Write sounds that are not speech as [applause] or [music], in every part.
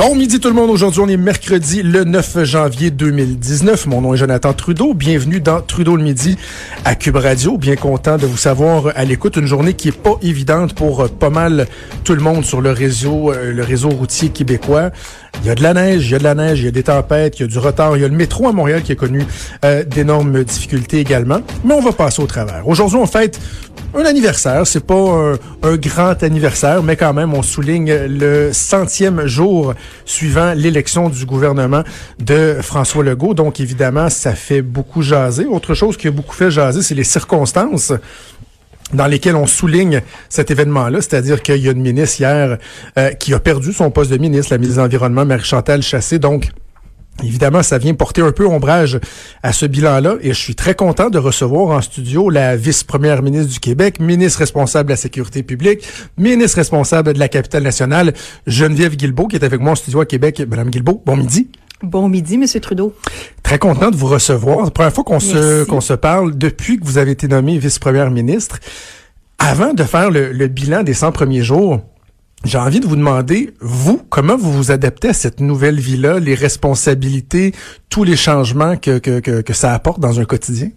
Bon midi tout le monde, aujourd'hui on est mercredi le 9 janvier 2019. Mon nom est Jonathan Trudeau, bienvenue dans Trudeau le midi à Cube Radio. Bien content de vous savoir à l'écoute, une journée qui est pas évidente pour euh, pas mal tout le monde sur le réseau, euh, le réseau routier québécois. Il y a de la neige, il y a de la neige, il y a des tempêtes, il y a du retard, il y a le métro à Montréal qui a connu euh, d'énormes difficultés également. Mais on va passer au travers. Aujourd'hui on fête un anniversaire. C'est pas un, grand anniversaire, mais quand même, on souligne le centième jour suivant l'élection du gouvernement de François Legault. Donc, évidemment, ça fait beaucoup jaser. Autre chose qui a beaucoup fait jaser, c'est les circonstances dans lesquelles on souligne cet événement-là, c'est-à-dire qu'il y a une ministre hier euh, qui a perdu son poste de ministre, la ministre de l'Environnement, Marie-Chantal Chassé. Donc, Évidemment, ça vient porter un peu ombrage à ce bilan-là et je suis très content de recevoir en studio la vice-première ministre du Québec, ministre responsable de la sécurité publique, ministre responsable de la capitale nationale, Geneviève Guilbeault, qui est avec moi en studio à Québec. Madame Guilbeault, bon midi. Bon midi, Monsieur Trudeau. Très content de vous recevoir. La première fois qu'on se, qu'on se parle depuis que vous avez été nommée vice-première ministre. Avant de faire le, le bilan des 100 premiers jours, j'ai envie de vous demander, vous, comment vous vous adaptez à cette nouvelle vie-là, les responsabilités, tous les changements que, que, que, que ça apporte dans un quotidien?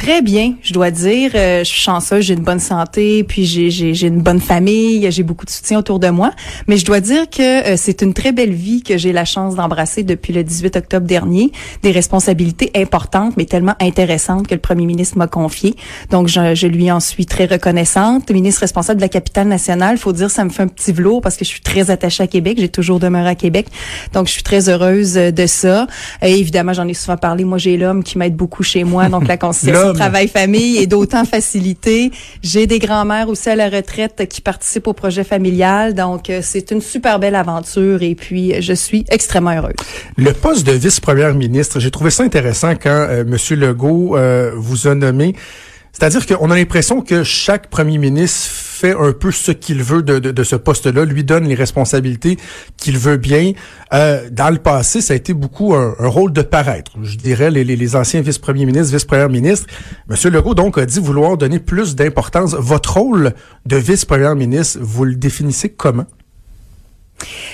Très bien, je dois dire. Euh, je suis chanceuse, j'ai une bonne santé, puis j'ai, une bonne famille, j'ai beaucoup de soutien autour de moi. Mais je dois dire que euh, c'est une très belle vie que j'ai la chance d'embrasser depuis le 18 octobre dernier. Des responsabilités importantes, mais tellement intéressantes que le premier ministre m'a confié. Donc, je, je lui en suis très reconnaissante. ministre responsable de la capitale nationale, faut dire, ça me fait un petit velours parce que je suis très attachée à Québec. J'ai toujours demeuré à Québec. Donc, je suis très heureuse de ça. Et évidemment, j'en ai souvent parlé. Moi, j'ai l'homme qui m'aide beaucoup chez moi, donc la [laughs] conciliation travail-famille est d'autant facilité. J'ai des grands-mères aussi à la retraite qui participent au projet familial. Donc, euh, c'est une super belle aventure et puis je suis extrêmement heureuse. Le poste de vice-première ministre, j'ai trouvé ça intéressant quand euh, M. Legault euh, vous a nommé. C'est-à-dire qu'on a l'impression que chaque premier ministre fait un peu ce qu'il veut de, de, ce poste-là, lui donne les responsabilités qu'il veut bien. Euh, dans le passé, ça a été beaucoup un, rôle de paraître. Je dirais les, les, anciens vice-premiers ministres, vice-première ministre. Monsieur Legault donc a dit vouloir donner plus d'importance. Votre rôle de vice-première ministre, vous le définissez comment?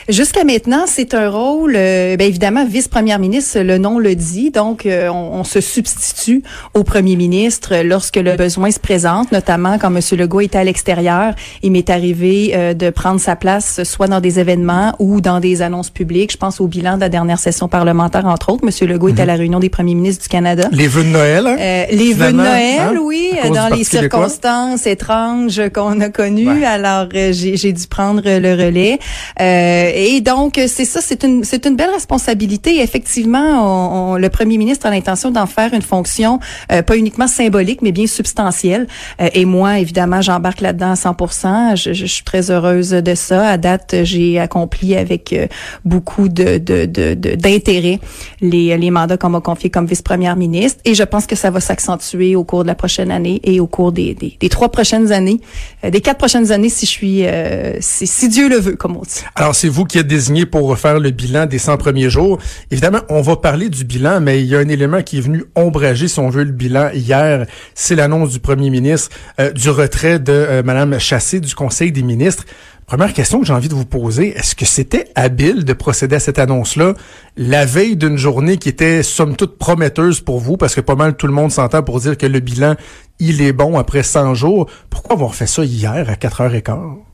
Jusqu'à maintenant, c'est un rôle, euh, bien évidemment, vice-première ministre, le nom le dit, donc euh, on, on, se substitue au premier ministre lorsque le besoin se présente, notamment quand M. Legault était à l'extérieur. Il m'est arrivé euh, de prendre sa place soit dans des événements ou dans des annonces publiques. Je pense au bilan de la dernière session parlementaire, entre autres. M. Legault mm -hmm. était à la réunion des premiers ministres du Canada. Les vœux de Noël, hein? Les vœux de Noël, hein? oui, dans les circonstances étranges qu'on a connues. Ouais. Alors, j'ai dû prendre le relais. Euh, et donc, c'est ça, c'est une, c'est une belle responsabilité. Effectivement, on, on, le premier ministre a l'intention d'en faire une fonction euh, pas uniquement symbolique, mais bien substantielle. Euh, et moi, évidemment, j'embarque là-dedans à 100 je, je, suis très heureuse de ça. À date, j'ai accompli avec euh, beaucoup de, de, de, d'intérêt les, les mandats qu'on m'a confiés comme vice-première ministre. Et je pense que ça va s'accentuer au cours de la prochaine année et au cours des, des, trois prochaines années, euh, des quatre prochaines années, si je suis, si, si Dieu le veut, comme on dit. C'est vous qui êtes désigné pour faire le bilan des 100 premiers jours. Évidemment, on va parler du bilan, mais il y a un élément qui est venu ombrager, si on veut, le bilan hier. C'est l'annonce du premier ministre euh, du retrait de euh, Mme Chassé du Conseil des ministres. Première question que j'ai envie de vous poser, est-ce que c'était habile de procéder à cette annonce-là la veille d'une journée qui était somme toute prometteuse pour vous, parce que pas mal tout le monde s'entend pour dire que le bilan, il est bon après 100 jours. Pourquoi avoir fait ça hier à 4h15?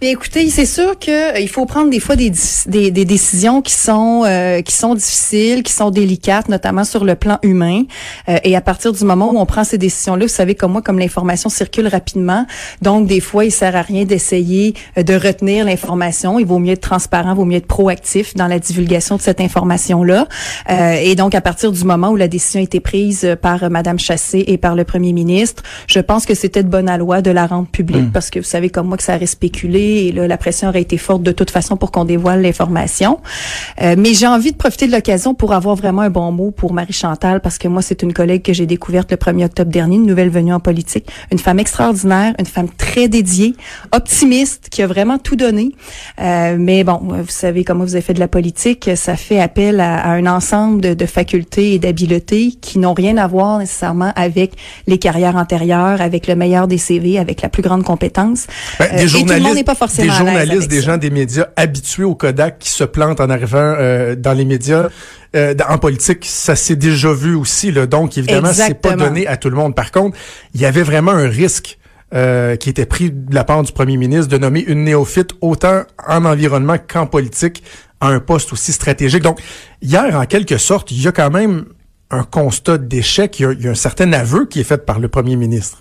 Bien, écoutez, c'est sûr que euh, il faut prendre des fois des, des, des décisions qui sont euh, qui sont difficiles, qui sont délicates, notamment sur le plan humain. Euh, et à partir du moment où on prend ces décisions-là, vous savez comme moi, comme l'information circule rapidement, donc des fois il sert à rien d'essayer euh, de retenir l'information. Il vaut mieux être transparent, il vaut mieux être proactif dans la divulgation de cette information-là. Euh, et donc à partir du moment où la décision a été prise par Madame Chassé et par le Premier ministre, je pense que c'était de bonne loi de la rendre publique parce que vous savez comme moi que ça aurait spéculé et là, la pression aurait été forte de toute façon pour qu'on dévoile l'information. Euh, mais j'ai envie de profiter de l'occasion pour avoir vraiment un bon mot pour Marie Chantal parce que moi c'est une collègue que j'ai découverte le 1er octobre dernier, une nouvelle venue en politique, une femme extraordinaire, une femme très dédiée, optimiste, qui a vraiment tout donné. Euh, mais bon, vous savez comment vous avez fait de la politique, ça fait appel à, à un ensemble de, de facultés et d'habiletés qui n'ont rien à voir nécessairement avec les carrières antérieures, avec le meilleur des CV, avec la plus grande compétence. Ben, Euh, et tout le monde n'est pas forcément des journalistes, des ça. gens des médias habitués au Kodak qui se plantent en arrivant euh, dans les médias. euh, en politique, ça s'est déjà vu aussi. Là, donc, évidemment, c'est pas donné à tout le monde. Par contre, il y avait vraiment un risque euh, qui était pris de la part du premier ministre de nommer une néophyte autant en environnement qu'en politique à un poste aussi stratégique. Donc, hier, en quelque sorte, il y a quand même un constat d'échec. Il il y a un certain aveu qui est fait par le premier ministre.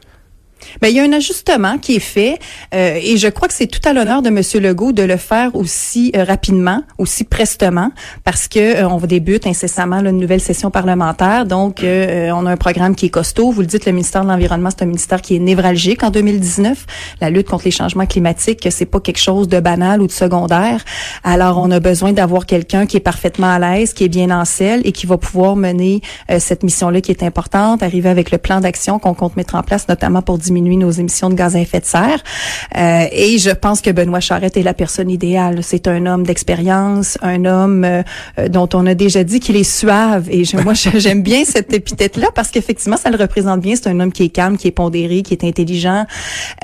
Ben, il y a un ajustement qui est fait euh, et je crois que c'est tout à l'honneur de M. Legault de le faire aussi euh, rapidement, aussi prestement, parce que euh, on débute incessamment là, une nouvelle session parlementaire. Donc, euh, on a un programme qui est costaud. Vous le dites, le ministère de l'Environnement, c'est un ministère qui est névralgique en 2019. La lutte contre les changements climatiques, c'est pas quelque chose de banal ou de secondaire. Alors, on a besoin d'avoir quelqu'un qui est parfaitement à l'aise, qui est bien en selle et qui va pouvoir mener euh, cette mission-là qui est importante, arriver avec le plan d'action qu'on compte mettre en place, notamment pour diminuer nos émissions de gaz à effet de serre. Euh, et je pense que Benoît Charette est la personne idéale. C'est un homme d'expérience, un homme euh, euh, dont on a déjà dit qu'il est suave. Et je- moi, j'aime bien cette épithète-là parce qu'effectivement, ça le représente bien. C'est un homme qui est calme, qui est pondéré, qui est intelligent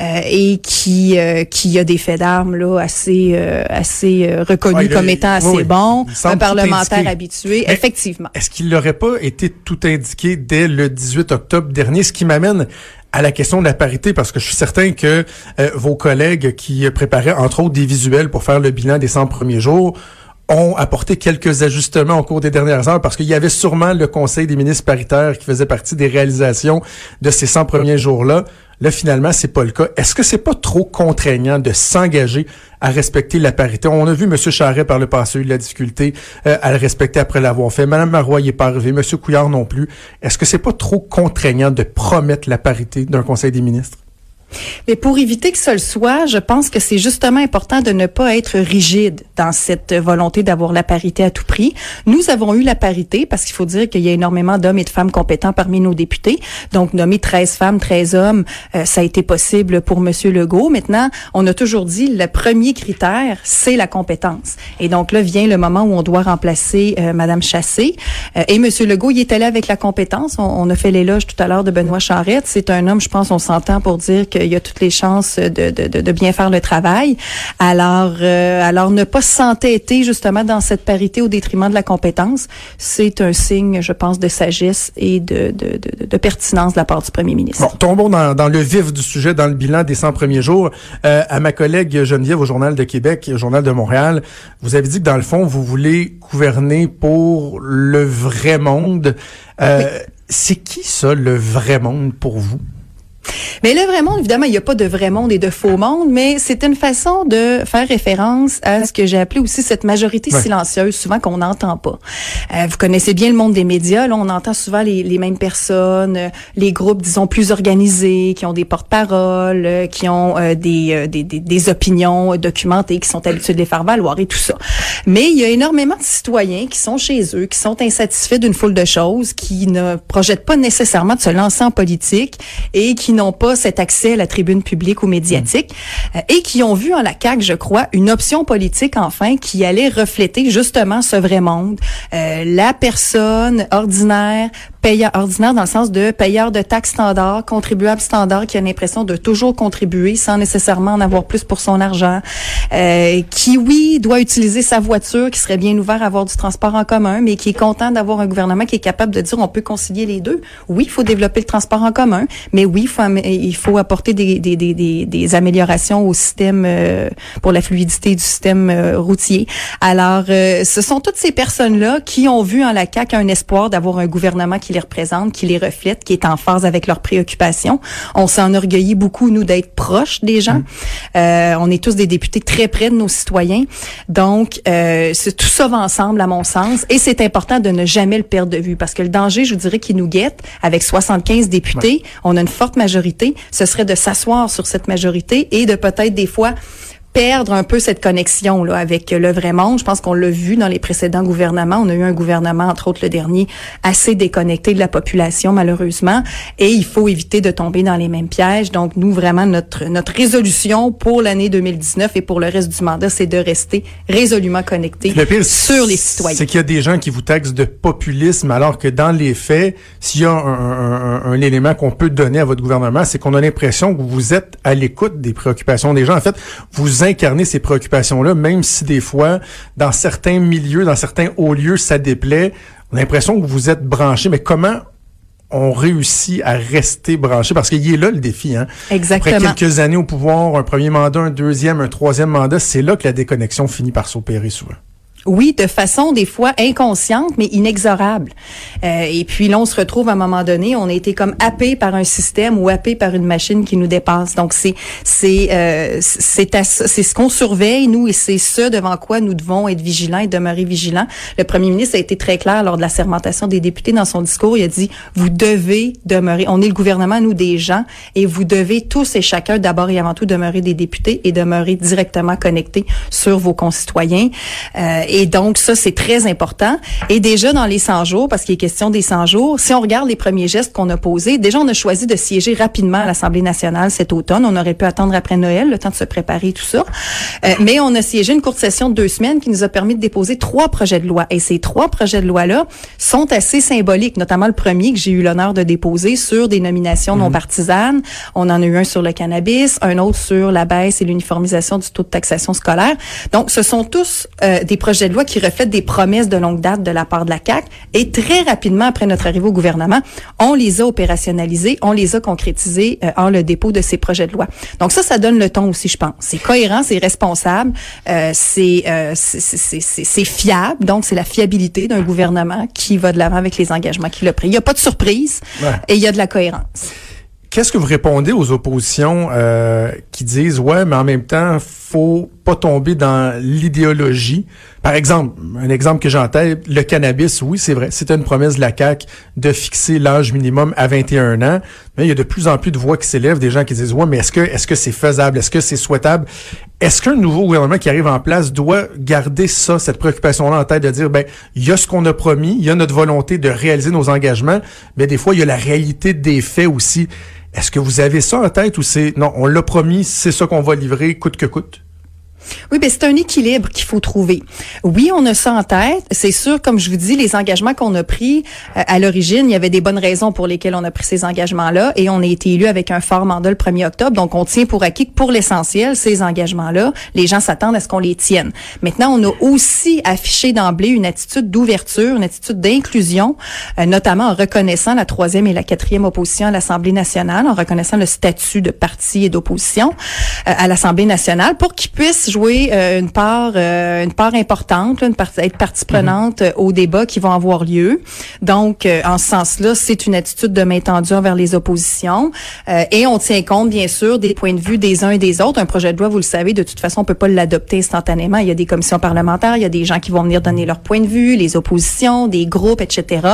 euh, et qui euh, qui a des faits d'armes là assez euh, assez reconnus Ouais, comme étant assez oui. bons. Un parlementaire habitué, Mais- effectivement. Est-ce qu'il n'aurait pas été tout indiqué dès le 18 octobre dernier, ce qui m'amène à la question de la parité, parce que je suis certain que euh, vos collègues qui préparaient entre autres des visuels pour faire le bilan des 100 premiers jours ont apporté quelques ajustements au cours des dernières heures parce qu'il y avait sûrement le Conseil des ministres paritaires qui faisait partie des réalisations de ces 100 premiers jours-là. Là, finalement, c'est pas le cas. Est-ce que c'est pas trop contraignant de s'engager à respecter la parité? On a vu M. Charret par le passé eu de la difficulté euh, à le respecter après l'avoir fait. Mme Marois n'y est pas arrivée. M. Couillard non plus. Est-ce que c'est pas trop contraignant de promettre la parité d'un Conseil des ministres? Mais pour éviter que ça le soit, je pense que c'est justement important de ne pas être rigide dans cette volonté d'avoir la parité à tout prix. Nous avons eu la parité parce qu'il faut dire qu'il y a énormément d'hommes et de femmes compétents parmi nos députés. Donc, nommer 13 femmes, 13 hommes, euh, ça a été possible pour Monsieur Legault. Maintenant, on a toujours dit le premier critère, c'est la compétence. Et donc là vient le moment où on doit remplacer euh, Madame Chassé. Euh, et Monsieur Legault, il est allé avec la compétence. On, on a fait l'éloge tout à l'heure de Benoît Charette. C'est un homme, je pense, on s'entend pour dire qu'il y a toutes les chances de, de, de, bien faire le travail. Alors, euh, alors ne pas s'entêter justement dans cette parité au détriment de la compétence, c'est un signe, je pense, de sagesse et de, de, de, de pertinence de la part du Premier ministre. Bon, tombons dans, dans le vif du sujet, dans le bilan des 100 premiers jours. Euh, à ma collègue Geneviève au Journal de Québec, au Journal de Montréal, vous avez dit que dans le fond, vous voulez gouverner pour le vrai monde. Euh, C'est qui ça, le vrai monde pour vous? Mais le vrai monde, évidemment, il n'y a pas de vrai monde et de faux monde, mais c'est une façon de faire référence à ce que j'ai appelé aussi cette majorité Ouais. silencieuse, souvent qu'on n'entend pas. Euh, vous connaissez bien le monde des médias, là, on entend souvent les, les mêmes personnes, euh, les groupes, disons, plus organisés, qui ont des porte-paroles, euh, qui ont euh, des, euh, des, des, des opinions euh, documentées, qui sont habitués de les faire valoir et tout ça. Mais il y a énormément de citoyens qui sont chez eux, qui sont insatisfaits d'une foule de choses, qui ne projettent pas nécessairement de se lancer en politique et qui n'ont pas cet accès à la tribune publique ou médiatique euh, et qui ont vu en la CAQ, je crois, une option politique enfin qui allait refléter justement ce vrai monde, Euh, la personne ordinaire payeur ordinaire dans le sens de payeur de taxes standard, contribuable standard, qui a l'impression de toujours contribuer sans nécessairement en avoir plus pour son argent, euh, qui oui doit utiliser sa voiture, qui serait bien ouvert à avoir du transport en commun, mais qui est content d'avoir un gouvernement qui est capable de dire on peut concilier les deux. Oui, il faut développer le transport en commun, mais oui, il faut, apporter des, des, des, des, des améliorations au système euh, pour la fluidité du système euh, routier. Alors, euh, ce sont toutes ces personnes-là qui ont vu en la CAQ un espoir d'avoir un gouvernement qui les représente, qui les reflète, qui est en phase avec leurs préoccupations. On s'enorgueillit beaucoup, nous, d'être proches des gens. Euh, on est tous des députés très près de nos citoyens. Donc, euh, tout ça va ensemble, à mon sens. Et c'est important de ne jamais le perdre de vue parce que le danger, je vous dirais, qui nous guette, avec 75 députés, on a une forte majorité, ce serait de s'asseoir sur cette majorité et de peut-être des fois perdre un peu cette connexion là avec le vrai monde. Je pense qu'on l'a vu dans les précédents gouvernements. On a eu un gouvernement, entre autres le dernier, assez déconnecté de la population malheureusement, et il faut éviter de tomber dans les mêmes pièges. Donc nous vraiment notre notre résolution pour l'année 2019 et pour le reste du mandat, c'est de rester résolument connecté Le pire, sur les citoyens. C'est qu'il y a des gens qui vous taxent de populisme, alors que dans les faits, s'il y a un, un- un- un élément qu'on peut donner à votre gouvernement, c'est qu'on a l'impression que vous êtes à l'écoute des préoccupations des gens. En fait, vous incarnez ces préoccupations-là, même si des fois, dans certains milieux, dans certains hauts lieux, ça déplaît. On a l'impression que vous êtes branché. Mais comment on réussit à rester branché? Parce qu'il est là le défi. Hein? Exactement. Après quelques années au pouvoir, un premier mandat, un deuxième, un troisième mandat, c'est là que la déconnexion finit par s'opérer souvent. Oui, de façon des fois inconsciente, mais inexorable. Euh, et puis là, on se retrouve à un moment donné, on a été comme happé par un système ou happé par une machine qui nous dépasse. Donc c'est c'est euh, c'est c'est ce qu'on surveille nous et c'est ce devant quoi nous devons être vigilants et demeurer vigilants. Le premier ministre a été très clair lors de la sermentation des députés dans son discours. Il a dit vous devez demeurer. On est le gouvernement nous des gens et vous devez tous et chacun d'abord et avant tout demeurer des députés et demeurer directement connectés sur vos concitoyens. Euh, donc, ça, c'est très important. Et déjà, dans les 100 jours, parce qu'il est question des 100 jours, si on regarde les premiers gestes qu'on a posés, déjà, on a choisi de siéger rapidement à l'Assemblée nationale cet automne. On aurait pu attendre après Noël, le temps de se préparer, tout ça. Euh, mais on a siégé une courte session de deux semaines qui nous a permis de déposer trois projets de loi. Et ces trois projets de loi-là sont assez symboliques, notamment le premier que j'ai eu l'honneur de déposer sur des nominations non partisanes. On en a eu un sur le cannabis, un autre sur la baisse et l'uniformisation du taux de taxation scolaire. Donc, ce sont tous euh, des projets de loi qui reflètent des promesses de longue date de la part de la CAQ. Et très rapidement, après notre arrivée au gouvernement, on les a opérationnalisés, on les a concrétisés euh, en le dépôt de ces projets de loi. Donc ça, ça donne le ton aussi, je pense. C'est cohérent, c'est responsable, euh, c'est euh, c'est- c'est- c'est c'est fiable. Donc, c'est la fiabilité d'un gouvernement qui va de l'avant avec les engagements qu'il a pris. Il n'y a pas de surprise Ouais. et il y a de la cohérence. Qu'est-ce que vous répondez aux oppositions euh, qui disent ouais, mais en même temps, faut pas tomber dans l'idéologie? Par exemple, un exemple que tête, le cannabis, oui, c'est vrai, c'était une promesse de la CAQ de fixer l'âge minimum à 21 ans, mais il y a de plus en plus de voix qui s'élèvent, des gens qui disent ouais, mais est-ce que est-ce que c'est faisable, est-ce que c'est souhaitable? Est-ce qu'un nouveau gouvernement qui arrive en place doit garder ça, cette préoccupation-là en tête de dire ben il y a ce qu'on a promis, il y a notre volonté de réaliser nos engagements, mais des fois il y a la réalité des faits aussi. Est-ce que vous avez ça en tête ou c'est non, on l'a promis, c'est ça qu'on va livrer coûte que coûte? Oui, ben c'est un équilibre qu'il faut trouver. Oui, on a ça en tête. C'est sûr, comme je vous dis, les engagements qu'on a pris euh, à l'origine, il y avait des bonnes raisons pour lesquelles on a pris ces engagements-là et on a été élu avec un fort mandat le 1er octobre. Donc, on tient pour acquis que pour l'essentiel, ces engagements-là, les gens s'attendent à ce qu'on les tienne. Maintenant, on a aussi affiché d'emblée une attitude d'ouverture, une attitude d'inclusion, euh, notamment en reconnaissant la troisième et la quatrième opposition à l'Assemblée nationale, en reconnaissant le statut de parti et d'opposition euh, à l'Assemblée nationale pour qu'ils puissent jouer euh, une part euh, une part importante, là, une partie, être partie prenante euh, aux débats qui vont avoir lieu. Donc, euh, en ce sens-là, c'est une attitude de main tendue envers les oppositions Euh, et on tient compte, bien sûr, des points de vue des uns et des autres. Un projet de loi, vous le savez, de toute façon, on peut pas l'adopter instantanément. Il y a des commissions parlementaires, il y a des gens qui vont venir donner leur point de vue, les oppositions, des groupes, etc.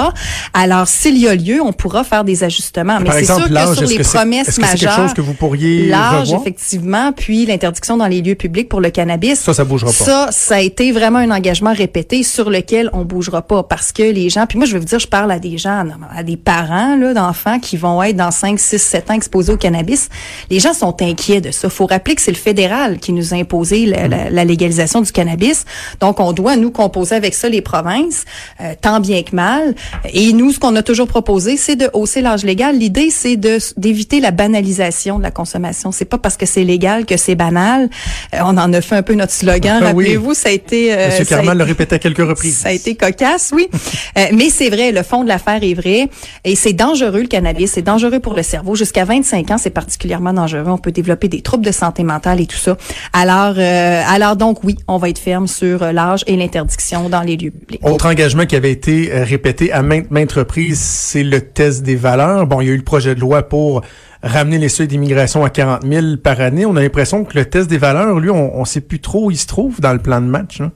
Alors, s'il y a lieu, on pourra faire des ajustements. Mais c'est sûr que sur les que promesses c'est quelque majeures, chose que vous pourriez l'âge, effectivement, puis l'interdiction dans les lieux publics pour le cannabis. Ça, ça bougera pas. Ça, ça a été vraiment un engagement répété sur lequel on bougera pas parce que les gens, puis moi je vais vous dire, je parle à des gens, à des parents là d'enfants qui vont être dans 5, 6, 7 ans exposés au cannabis. Les gens sont inquiets de ça. Faut rappeler que c'est le fédéral qui nous a imposé la, la- la légalisation du cannabis. Donc on doit nous composer avec ça les provinces, euh, tant bien que mal. Et nous, ce qu'on a toujours proposé, c'est de hausser l'âge légal. L'idée, c'est de d'éviter la banalisation de la consommation. C'est pas parce que c'est légal que c'est banal. Euh, on en a fait un peu notre slogan. Ah oui. Rappelez-vous, ça a été. euh, Monsieur Carman été- répété à quelques reprises. ça a été cocasse, oui. [laughs] Euh, mais c'est vrai, le fond de l'affaire est vrai. Et c'est dangereux, le cannabis. C'est dangereux pour le cerveau. Jusqu'à 25 ans, c'est particulièrement dangereux. On peut développer des troubles de santé mentale et tout ça. Alors, euh, alors donc, oui, on va être ferme sur euh, l'âge et l'interdiction dans les lieux publics. Autre engagement qui avait été euh, répété à maintes, maintes reprises, c'est le test des valeurs. Bon, il y a eu le projet de loi pour ramener les seuils d'immigration à 40 000 par année. On a l'impression que le test des valeurs, lui, on, on sait plus trop où il se trouve dans le plan de match. là.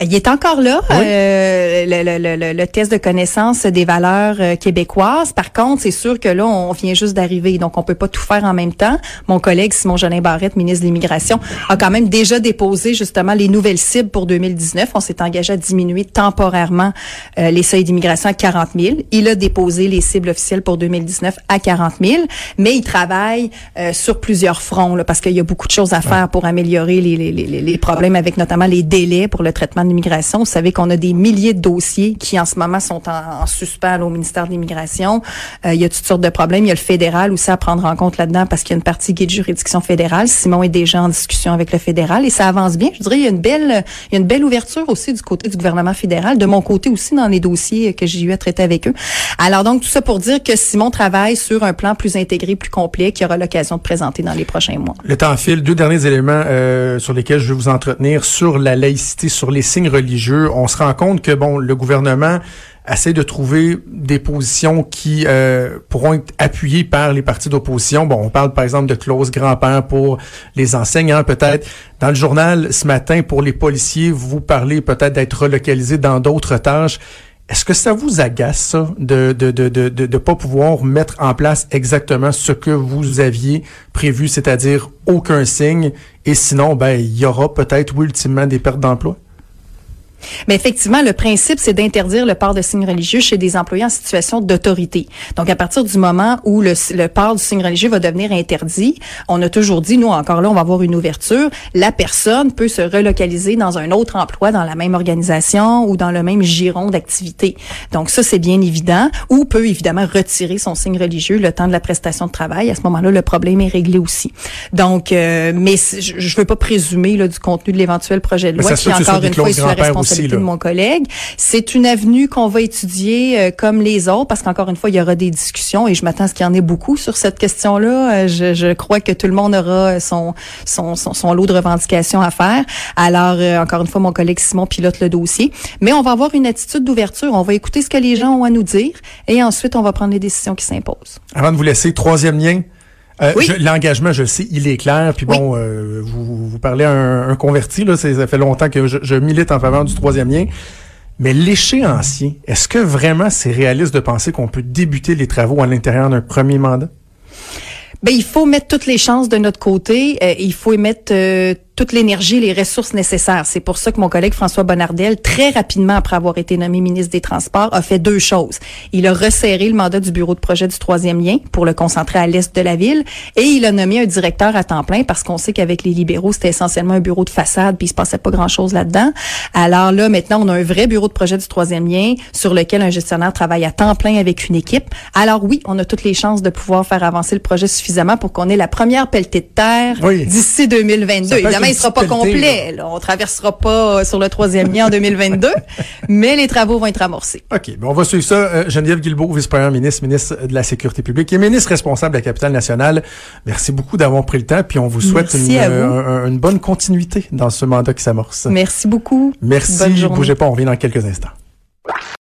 Il est encore là, Oui. euh, le, le- le- le- le test de connaissance des valeurs euh, québécoises. Par contre, c'est sûr que là, on vient juste d'arriver, donc on peut pas tout faire en même temps. Mon collègue Simon Jolin Barrette, ministre de l'Immigration, a quand même déjà déposé justement les nouvelles cibles pour 2019. On s'est engagé à diminuer temporairement euh, les seuils d'immigration à 40 000. Il a déposé les cibles officielles pour 2019 à 40 000, mais il travaille euh, sur plusieurs fronts là, parce qu'il y a beaucoup de choses à faire pour améliorer les, les, les, les problèmes avec notamment les délais pour le traitement de l'immigration. Vous savez qu'on a des milliers de dossiers qui en ce moment sont en, en suspens là, au ministère de l'Immigration. Euh, il y a toutes sortes de problèmes. Il y a le fédéral aussi à prendre en compte là-dedans parce qu'il y a une partie qui est de juridiction fédérale. Simon est déjà en discussion avec le fédéral et ça avance bien. Je dirais il y a une belle il y a une belle ouverture aussi du côté du gouvernement fédéral, de mon côté aussi dans les dossiers que j'ai eu à traiter avec eux. Alors donc tout ça pour dire que Simon travaille sur un plan plus intégré, plus complet qu'il aura l'occasion de présenter dans les prochains mois. Le temps file. Deux derniers éléments euh, sur lesquels je vais vous entretenir sur la laïcité, sur les signes religieux. On se rend compte que bon, le gouvernement essaie de trouver des positions qui euh, pourront être appuyées par les partis d'opposition. Bon, on parle par exemple de clause grand-père pour les enseignants, peut-être. Dans le journal ce matin, pour les policiers, vous parlez peut-être d'être relocalisés dans d'autres tâches. Est-ce que ça vous agace, ça, de de, de, de, de, pas pouvoir mettre en place exactement ce que vous aviez prévu, c'est-à-dire aucun signe, et sinon, ben, il y aura peut-être, ultimement, des pertes d'emploi? Mais effectivement, le principe, c'est d'interdire le port de signes religieux chez des employés en situation d'autorité. Donc, à partir du moment où le, le port du signe religieux va devenir interdit, on a toujours dit, nous, encore là, on va avoir une ouverture. La personne peut se relocaliser dans un autre emploi, dans la même organisation ou dans le même giron d'activité. Donc, ça, c'est bien évident. Ou peut, évidemment, retirer son signe religieux le temps de la prestation de travail. À ce moment-là, le problème est réglé aussi. Donc, euh, mais je je veux pas présumer là, du contenu de l'éventuel projet de loi qui, encore une fois, est sous la grand-père responsabilité de mon collègue. C'est une avenue qu'on va étudier euh, comme les autres parce qu'encore une fois, il y aura des discussions et je m'attends à ce qu'il y en ait beaucoup sur cette question-là. Euh, je, je crois que tout le monde aura son, son, son, son lot de revendications à faire. Alors, euh, encore une fois, mon collègue Simon pilote le dossier. Mais on va avoir une attitude d'ouverture. On va écouter ce que les gens ont à nous dire et ensuite, on va prendre les décisions qui s'imposent. Avant de vous laisser, troisième lien. Euh, Oui. L'engagement, je le sais, il est clair. Puis bon, euh, vous, vous parlez à un, converti, là, ça fait longtemps que je, milite en faveur du troisième lien. Mais l'échéancier, est-ce que vraiment c'est réaliste de penser qu'on peut débuter les travaux à l'intérieur d'un premier mandat? Ben, il faut mettre toutes les chances de notre côté. Euh, il faut y mettre euh, toute l'énergie, les ressources nécessaires. C'est pour ça que mon collègue François Bonnardel, très rapidement après avoir été nommé ministre des Transports, a fait deux choses. Il a resserré le mandat du bureau de projet du troisième lien pour le concentrer à l'est de la ville et il a nommé un directeur à temps plein parce qu'on sait qu'avec les libéraux, c'était essentiellement un bureau de façade puis il se passait pas grand-chose là-dedans. Alors là, maintenant, on a un vrai bureau de projet du troisième lien sur lequel un gestionnaire travaille à temps plein avec une équipe. Alors oui, on a toutes les chances de pouvoir faire avancer le projet suffisamment pour qu'on ait la première pelletée de terre Oui. d'ici 2022. Une il sera pas complet. Là. On traversera pas euh, sur le troisième lien en 2022, [laughs] mais les travaux vont être amorcés. OK. Ben on va suivre ça. Euh, Geneviève Guilbeault, vice-première ministre, ministre de la Sécurité publique et ministre responsable de la capitale nationale. Merci beaucoup d'avoir pris le temps. Puis on vous souhaite une, vous. euh, un- une bonne continuité dans ce mandat qui s'amorce. Merci beaucoup. Merci. Bonne journée. Bougez pas, on revient dans quelques instants.